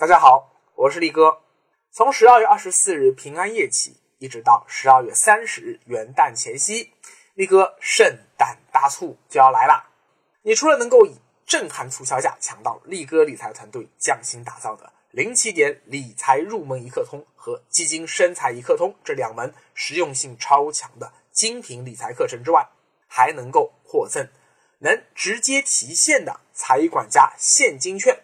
大家好，我是力哥。从十二月二十四日平安夜起，一直到十二月三十日元旦前夕，力哥圣诞大促就要来了。你除了能够以震撼促销价抢到力哥理财团队匠心打造的零起点理财入门一课通和基金生财一课通这两门实用性超强的精品理财课程之外，还能够获赠能直接提现的财管家现金券。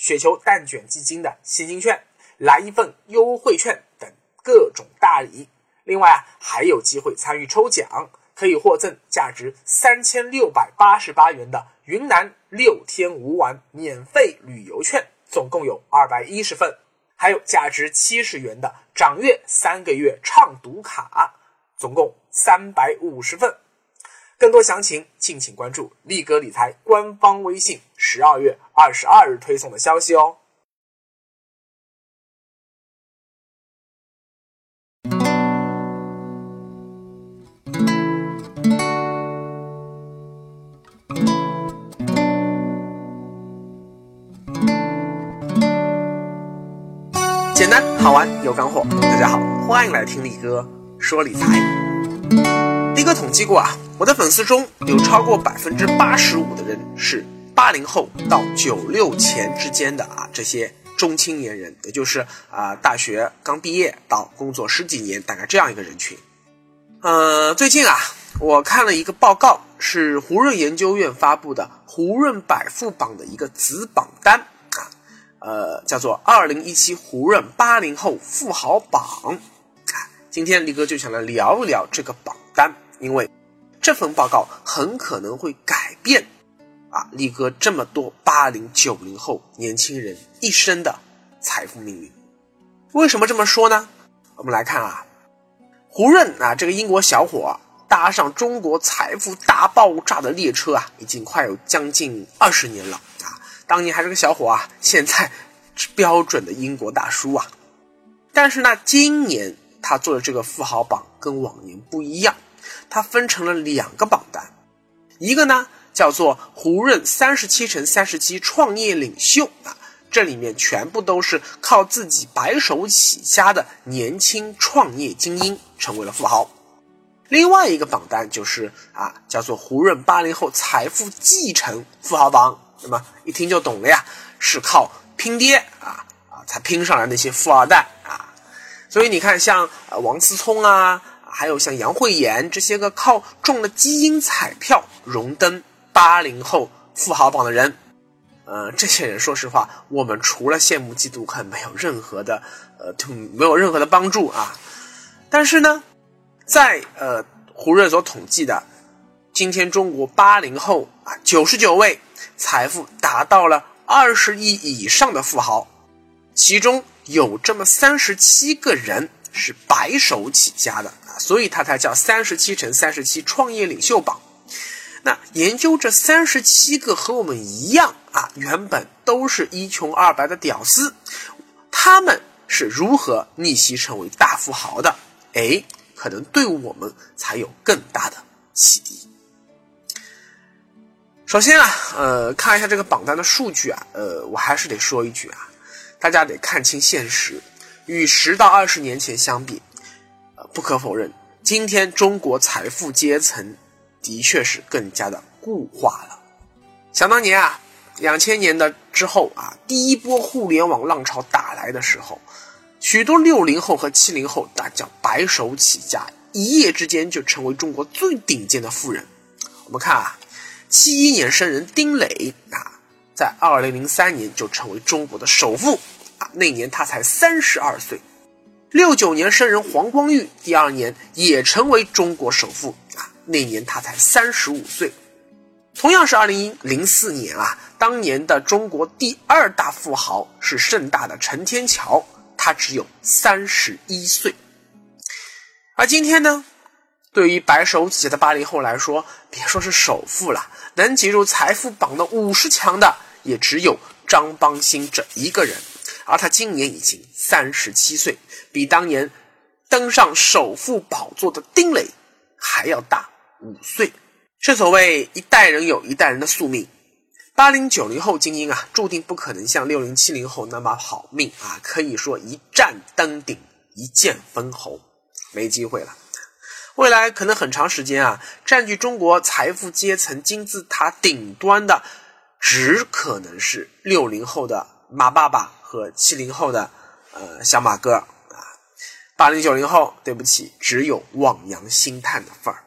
雪球蛋卷基金的现金券，来一份优惠券等各种大礼。另外啊，还有机会参与抽奖，可以获赠价值三千六百八十八元的云南六天五晚免费旅游券，总共有二百一十份；还有价值七十元的掌阅三个月畅读卡，总共三百五十份。更多详情，敬请关注力哥理财官方微信，十二月二十二日推送的消息哦。简单好玩有干货，大家好，欢迎来听力哥说理财。力哥统计过啊。我的粉丝中有超过百分之八十五的人是八零后到九六前之间的啊，这些中青年人，也就是啊大学刚毕业到工作十几年，大概这样一个人群。呃，最近啊，我看了一个报告，是胡润研究院发布的胡润百富榜的一个子榜单啊，呃，叫做二零一七胡润八零后富豪榜。今天力哥就想来聊一聊这个榜单，因为。这份报告很可能会改变啊，力哥这么多八零九零后年轻人一生的财富命运。为什么这么说呢？我们来看啊，胡润啊，这个英国小伙搭上中国财富大爆炸的列车啊，已经快有将近二十年了啊。当年还是个小伙啊，现在是标准的英国大叔啊。但是呢，今年他做的这个富豪榜跟往年不一样。它分成了两个榜单，一个呢叫做胡润三十七乘三十七创业领袖啊，这里面全部都是靠自己白手起家的年轻创业精英成为了富豪。另外一个榜单就是啊，叫做胡润八零后财富继承富豪榜，那么一听就懂了呀，是靠拼爹啊啊才拼上来那些富二代啊，所以你看像王思聪啊。还有像杨慧妍这些个靠中了基因彩票荣登八零后富豪榜的人，呃，这些人说实话，我们除了羡慕嫉妒恨，没有任何的呃，就没有任何的帮助啊。但是呢，在呃胡润所统计的今天中国八零后啊九十九位财富达到了二十亿以上的富豪，其中有这么三十七个人。是白手起家的，所以他才叫三十七乘三十七创业领袖榜。那研究这三十七个和我们一样啊，原本都是一穷二白的屌丝，他们是如何逆袭成为大富豪的？哎，可能对我们才有更大的启迪。首先啊，呃，看一下这个榜单的数据啊，呃，我还是得说一句啊，大家得看清现实。与十到二十年前相比，不可否认，今天中国财富阶层的确是更加的固化了。想当年啊，两千年的之后啊，第一波互联网浪潮打来的时候，许多六零后和七零后大叫白手起家，一夜之间就成为中国最顶尖的富人。我们看啊，七一年生人丁磊啊，在二零零三年就成为中国的首富啊。那年他才三十二岁，六九年生人黄光裕，第二年也成为中国首富啊。那年他才三十五岁。同样是二零零四年啊，当年的中国第二大富豪是盛大的陈天桥，他只有三十一岁。而今天呢，对于白手起家的八零后来说，别说是首富了，能挤入财富榜的五十强的，也只有张邦鑫这一个人。而他今年已经三十七岁，比当年登上首富宝座的丁磊还要大五岁。正所谓一代人有一代人的宿命，八零九零后精英啊，注定不可能像六零七零后那么好命啊，可以说一战登顶，一剑封喉，没机会了。未来可能很长时间啊，占据中国财富阶层金字塔顶端的，只可能是六零后的马爸爸和七零后的呃小马哥啊，八零九零后，对不起，只有望洋兴叹的份儿。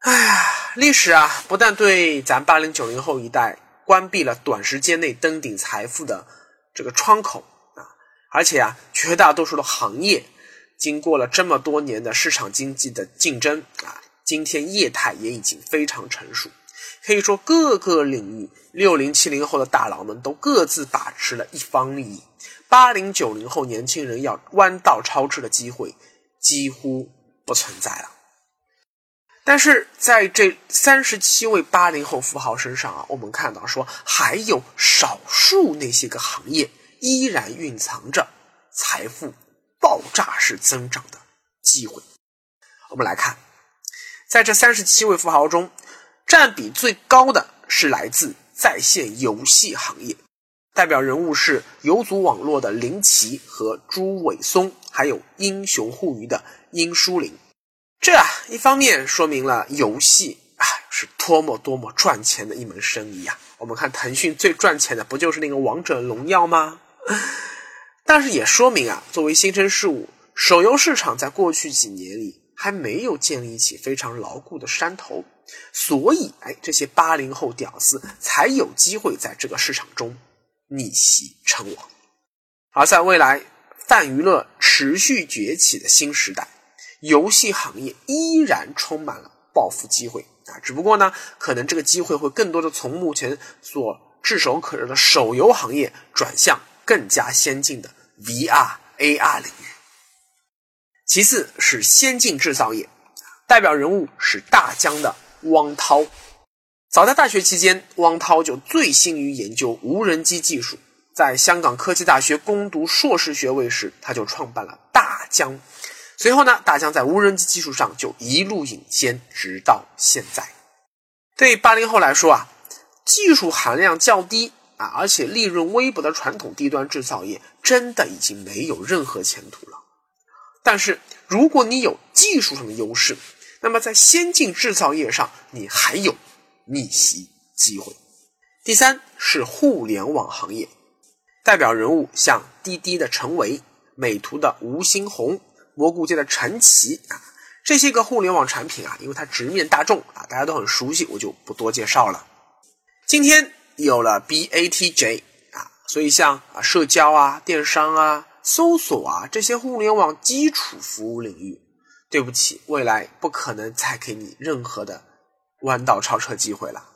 哎呀，历史啊，不但对咱八零九零后一代关闭了短时间内登顶财富的这个窗口啊，而且啊，绝大多数的行业。经过了这么多年的市场经济的竞争啊，今天业态也已经非常成熟，可以说各个领域六零七零后的大佬们都各自把持了一方利益，八零九零后年轻人要弯道超车的机会几乎不存在了。但是在这三十七位八零后富豪身上啊，我们看到说还有少数那些个行业依然蕴藏着财富。爆炸式增长的机会。我们来看，在这三十七位富豪中，占比最高的是来自在线游戏行业，代表人物是游族网络的林奇和朱伟松，还有英雄互娱的殷书林。这啊，一方面说明了游戏啊是多么多么赚钱的一门生意啊。我们看腾讯最赚钱的不就是那个王者荣耀吗？但是也说明啊，作为新生事物，手游市场在过去几年里还没有建立起非常牢固的山头，所以哎，这些八零后屌丝才有机会在这个市场中逆袭称王。而在未来泛娱乐持续崛起的新时代，游戏行业依然充满了暴富机会啊！只不过呢，可能这个机会会更多的从目前所炙手可热的手游行业转向更加先进的。VR、AR 领域，其次是先进制造业，代表人物是大疆的汪涛。早在大学期间，汪涛就醉心于研究无人机技术。在香港科技大学攻读硕士学位时，他就创办了大疆。随后呢，大疆在无人机技术上就一路领先，直到现在。对八零后来说啊，技术含量较低。啊，而且利润微薄的传统低端制造业真的已经没有任何前途了。但是，如果你有技术上的优势，那么在先进制造业上你还有逆袭机会。第三是互联网行业，代表人物像滴滴的陈维、美图的吴新红、蘑菇街的陈奇啊，这些个互联网产品啊，因为它直面大众啊，大家都很熟悉，我就不多介绍了。今天。有了 BATJ 啊，所以像啊社交啊、电商啊、搜索啊这些互联网基础服务领域，对不起，未来不可能再给你任何的弯道超车机会了。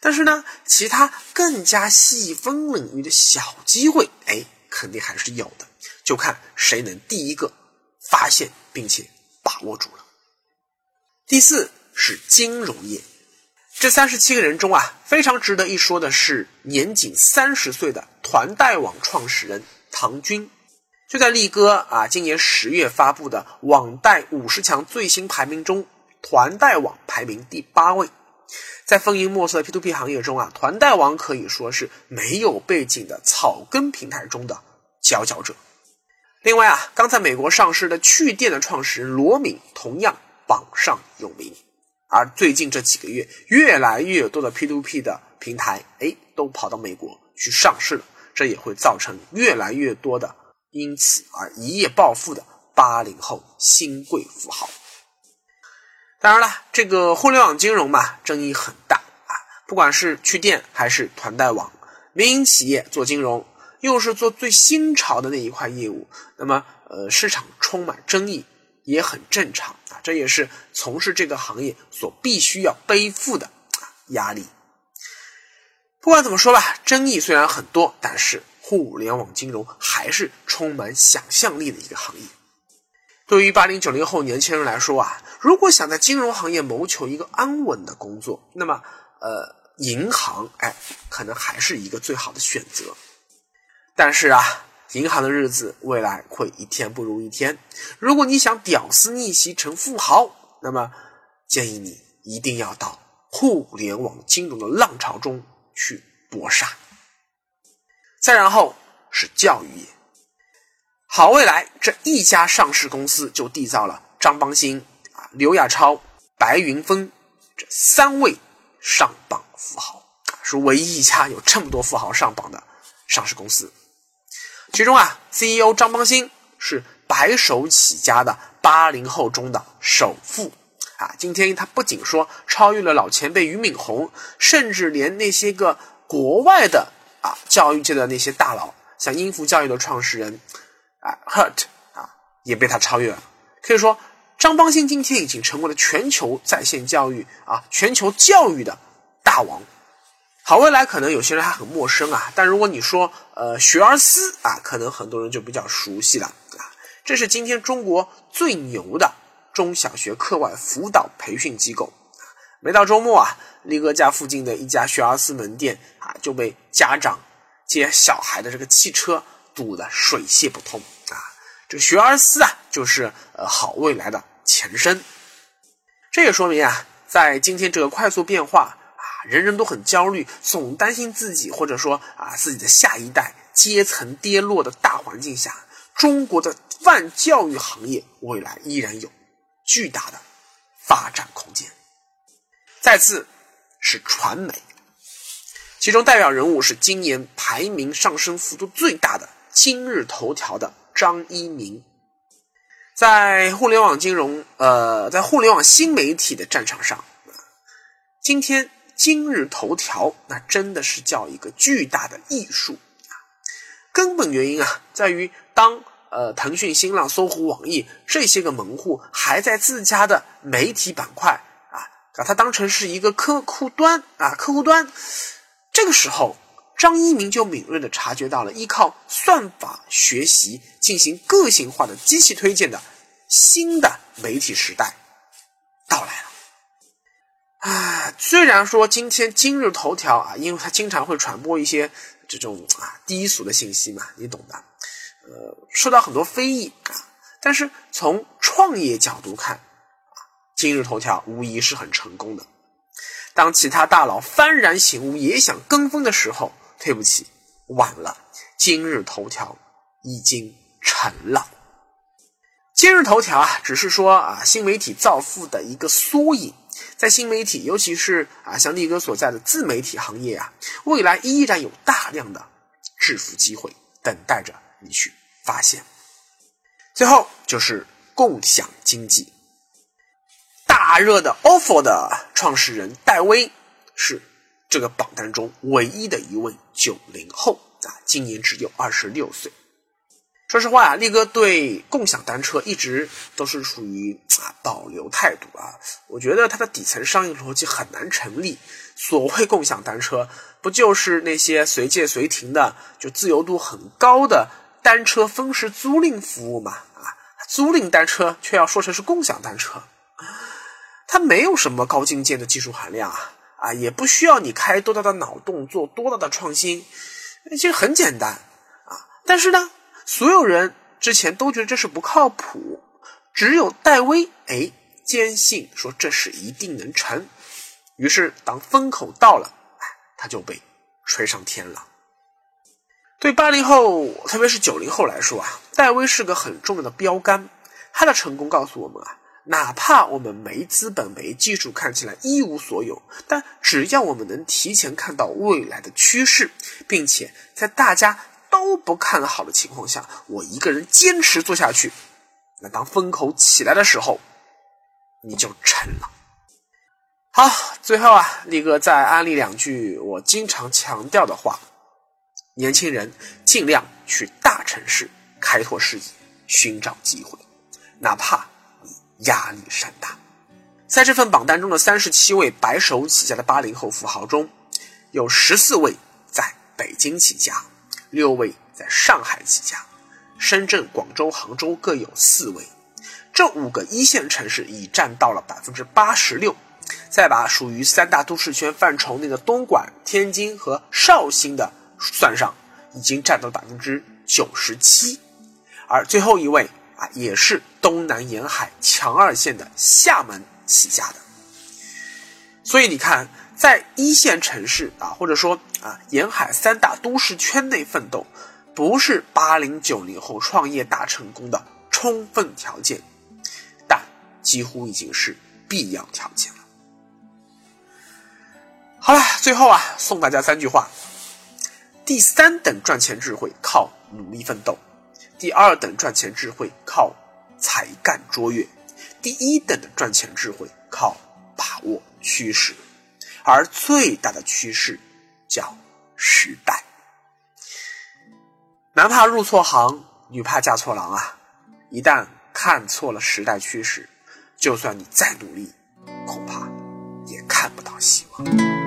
但是呢，其他更加细分领域的小机会，哎，肯定还是有的，就看谁能第一个发现并且把握住了。第四是金融业。这三十七个人中啊，非常值得一说的是年仅三十岁的团贷网创始人唐军。就在力哥啊今年十月发布的网贷五十强最新排名中，团贷网排名第八位。在风云莫测的 P2P 行业中啊，团贷网可以说是没有背景的草根平台中的佼佼者。另外啊，刚在美国上市的趣店的创始人罗敏同样榜上有名。而最近这几个月，越来越多的 P2P 的平台，哎，都跑到美国去上市了。这也会造成越来越多的因此而一夜暴富的八零后新贵富豪。当然了，这个互联网金融嘛，争议很大啊。不管是去电还是团贷网，民营企业做金融，又是做最新潮的那一块业务，那么呃，市场充满争议。也很正常啊，这也是从事这个行业所必须要背负的压力。不管怎么说吧，争议虽然很多，但是互联网金融还是充满想象力的一个行业。对于八零九零后年轻人来说啊，如果想在金融行业谋求一个安稳的工作，那么呃，银行哎，可能还是一个最好的选择。但是啊。银行的日子未来会一天不如一天。如果你想屌丝逆袭成富豪，那么建议你一定要到互联网金融的浪潮中去搏杀。再然后是教育业，好未来这一家上市公司就缔造了张邦鑫啊、刘亚超、白云峰这三位上榜富豪，是唯一一家有这么多富豪上榜的上市公司。其中啊，CEO 张邦鑫是白手起家的八零后中的首富啊。今天他不仅说超越了老前辈俞敏洪，甚至连那些个国外的啊教育界的那些大佬，像英孚教育的创始人啊 Hurt 啊，也被他超越了。可以说，张邦鑫今天已经成为了全球在线教育啊全球教育的大王。好未来可能有些人还很陌生啊，但如果你说呃学而思啊，可能很多人就比较熟悉了啊。这是今天中国最牛的中小学课外辅导培训机构啊。每到周末啊，力哥家附近的一家学而思门店啊，就被家长接小孩的这个汽车堵得水泄不通啊。这学而思啊，就是呃好未来的前身。这也说明啊，在今天这个快速变化啊。人人都很焦虑，总担心自己或者说啊自己的下一代阶层跌落的大环境下，中国的万教育行业未来依然有巨大的发展空间。再次是传媒，其中代表人物是今年排名上升幅度最大的今日头条的张一鸣，在互联网金融呃在互联网新媒体的战场上，今天。今日头条那真的是叫一个巨大的艺术啊！根本原因啊，在于当呃腾讯、新浪、搜狐、网易这些个门户还在自家的媒体板块，把它当成是一个客户端啊，客户端，这个时候张一鸣就敏锐的察觉到了，依靠算法学习进行个性化的机器推荐的新的媒体时代到来了。啊，虽然说今天今日头条啊，因为它经常会传播一些这种啊低俗的信息嘛，你懂的，呃，受到很多非议啊。但是从创业角度看，今日头条无疑是很成功的。当其他大佬幡然醒悟，也想跟风的时候，对不起，晚了，今日头条已经成了。今日头条啊，只是说啊新媒体造富的一个缩影。在新媒体，尤其是啊，像力哥所在的自媒体行业啊，未来依然有大量的致富机会等待着你去发现。最后就是共享经济，阿热的 ofo 的创始人戴威是这个榜单中唯一的一位九零后啊，今年只有二十六岁。说实话啊，力哥对共享单车一直都是属于啊保留态度啊。我觉得它的底层商业逻辑很难成立。所谓共享单车，不就是那些随借随停的、就自由度很高的单车分时租赁服务嘛？啊，租赁单车却要说成是共享单车，它没有什么高精尖的技术含量啊啊，也不需要你开多大的脑洞做多大的创新，其实很简单啊。但是呢？所有人之前都觉得这是不靠谱，只有戴威哎坚信说这是一定能成，于是当风口到了，哎他就被吹上天了。对八零后，特别是九零后来说啊，戴威是个很重要的标杆。他的成功告诉我们啊，哪怕我们没资本、没技术，看起来一无所有，但只要我们能提前看到未来的趋势，并且在大家。都不看好的情况下，我一个人坚持做下去，那当风口起来的时候，你就成了。好，最后啊，力哥再安利两句我经常强调的话：年轻人尽量去大城市开拓视野，寻找机会，哪怕压力山大。在这份榜单中的三十七位白手起家的八零后富豪中，有十四位在北京起家。六位在上海起家，深圳、广州、杭州各有四位，这五个一线城市已占到了百分之八十六。再把属于三大都市圈范畴内的东莞、天津和绍兴的算上，已经占到了百分之九十七。而最后一位啊，也是东南沿海强二线的厦门起家的。所以你看，在一线城市啊，或者说啊沿海三大都市圈内奋斗，不是八零九零后创业大成功的充分条件，但几乎已经是必要条件了。好了，最后啊，送大家三句话：第三等赚钱智慧靠努力奋斗；第二等赚钱智慧靠才干卓越；第一等的赚钱智慧靠把握趋势。而最大的趋势叫时代。男怕入错行，女怕嫁错郎啊！一旦看错了时代趋势，就算你再努力，恐怕也看不到希望。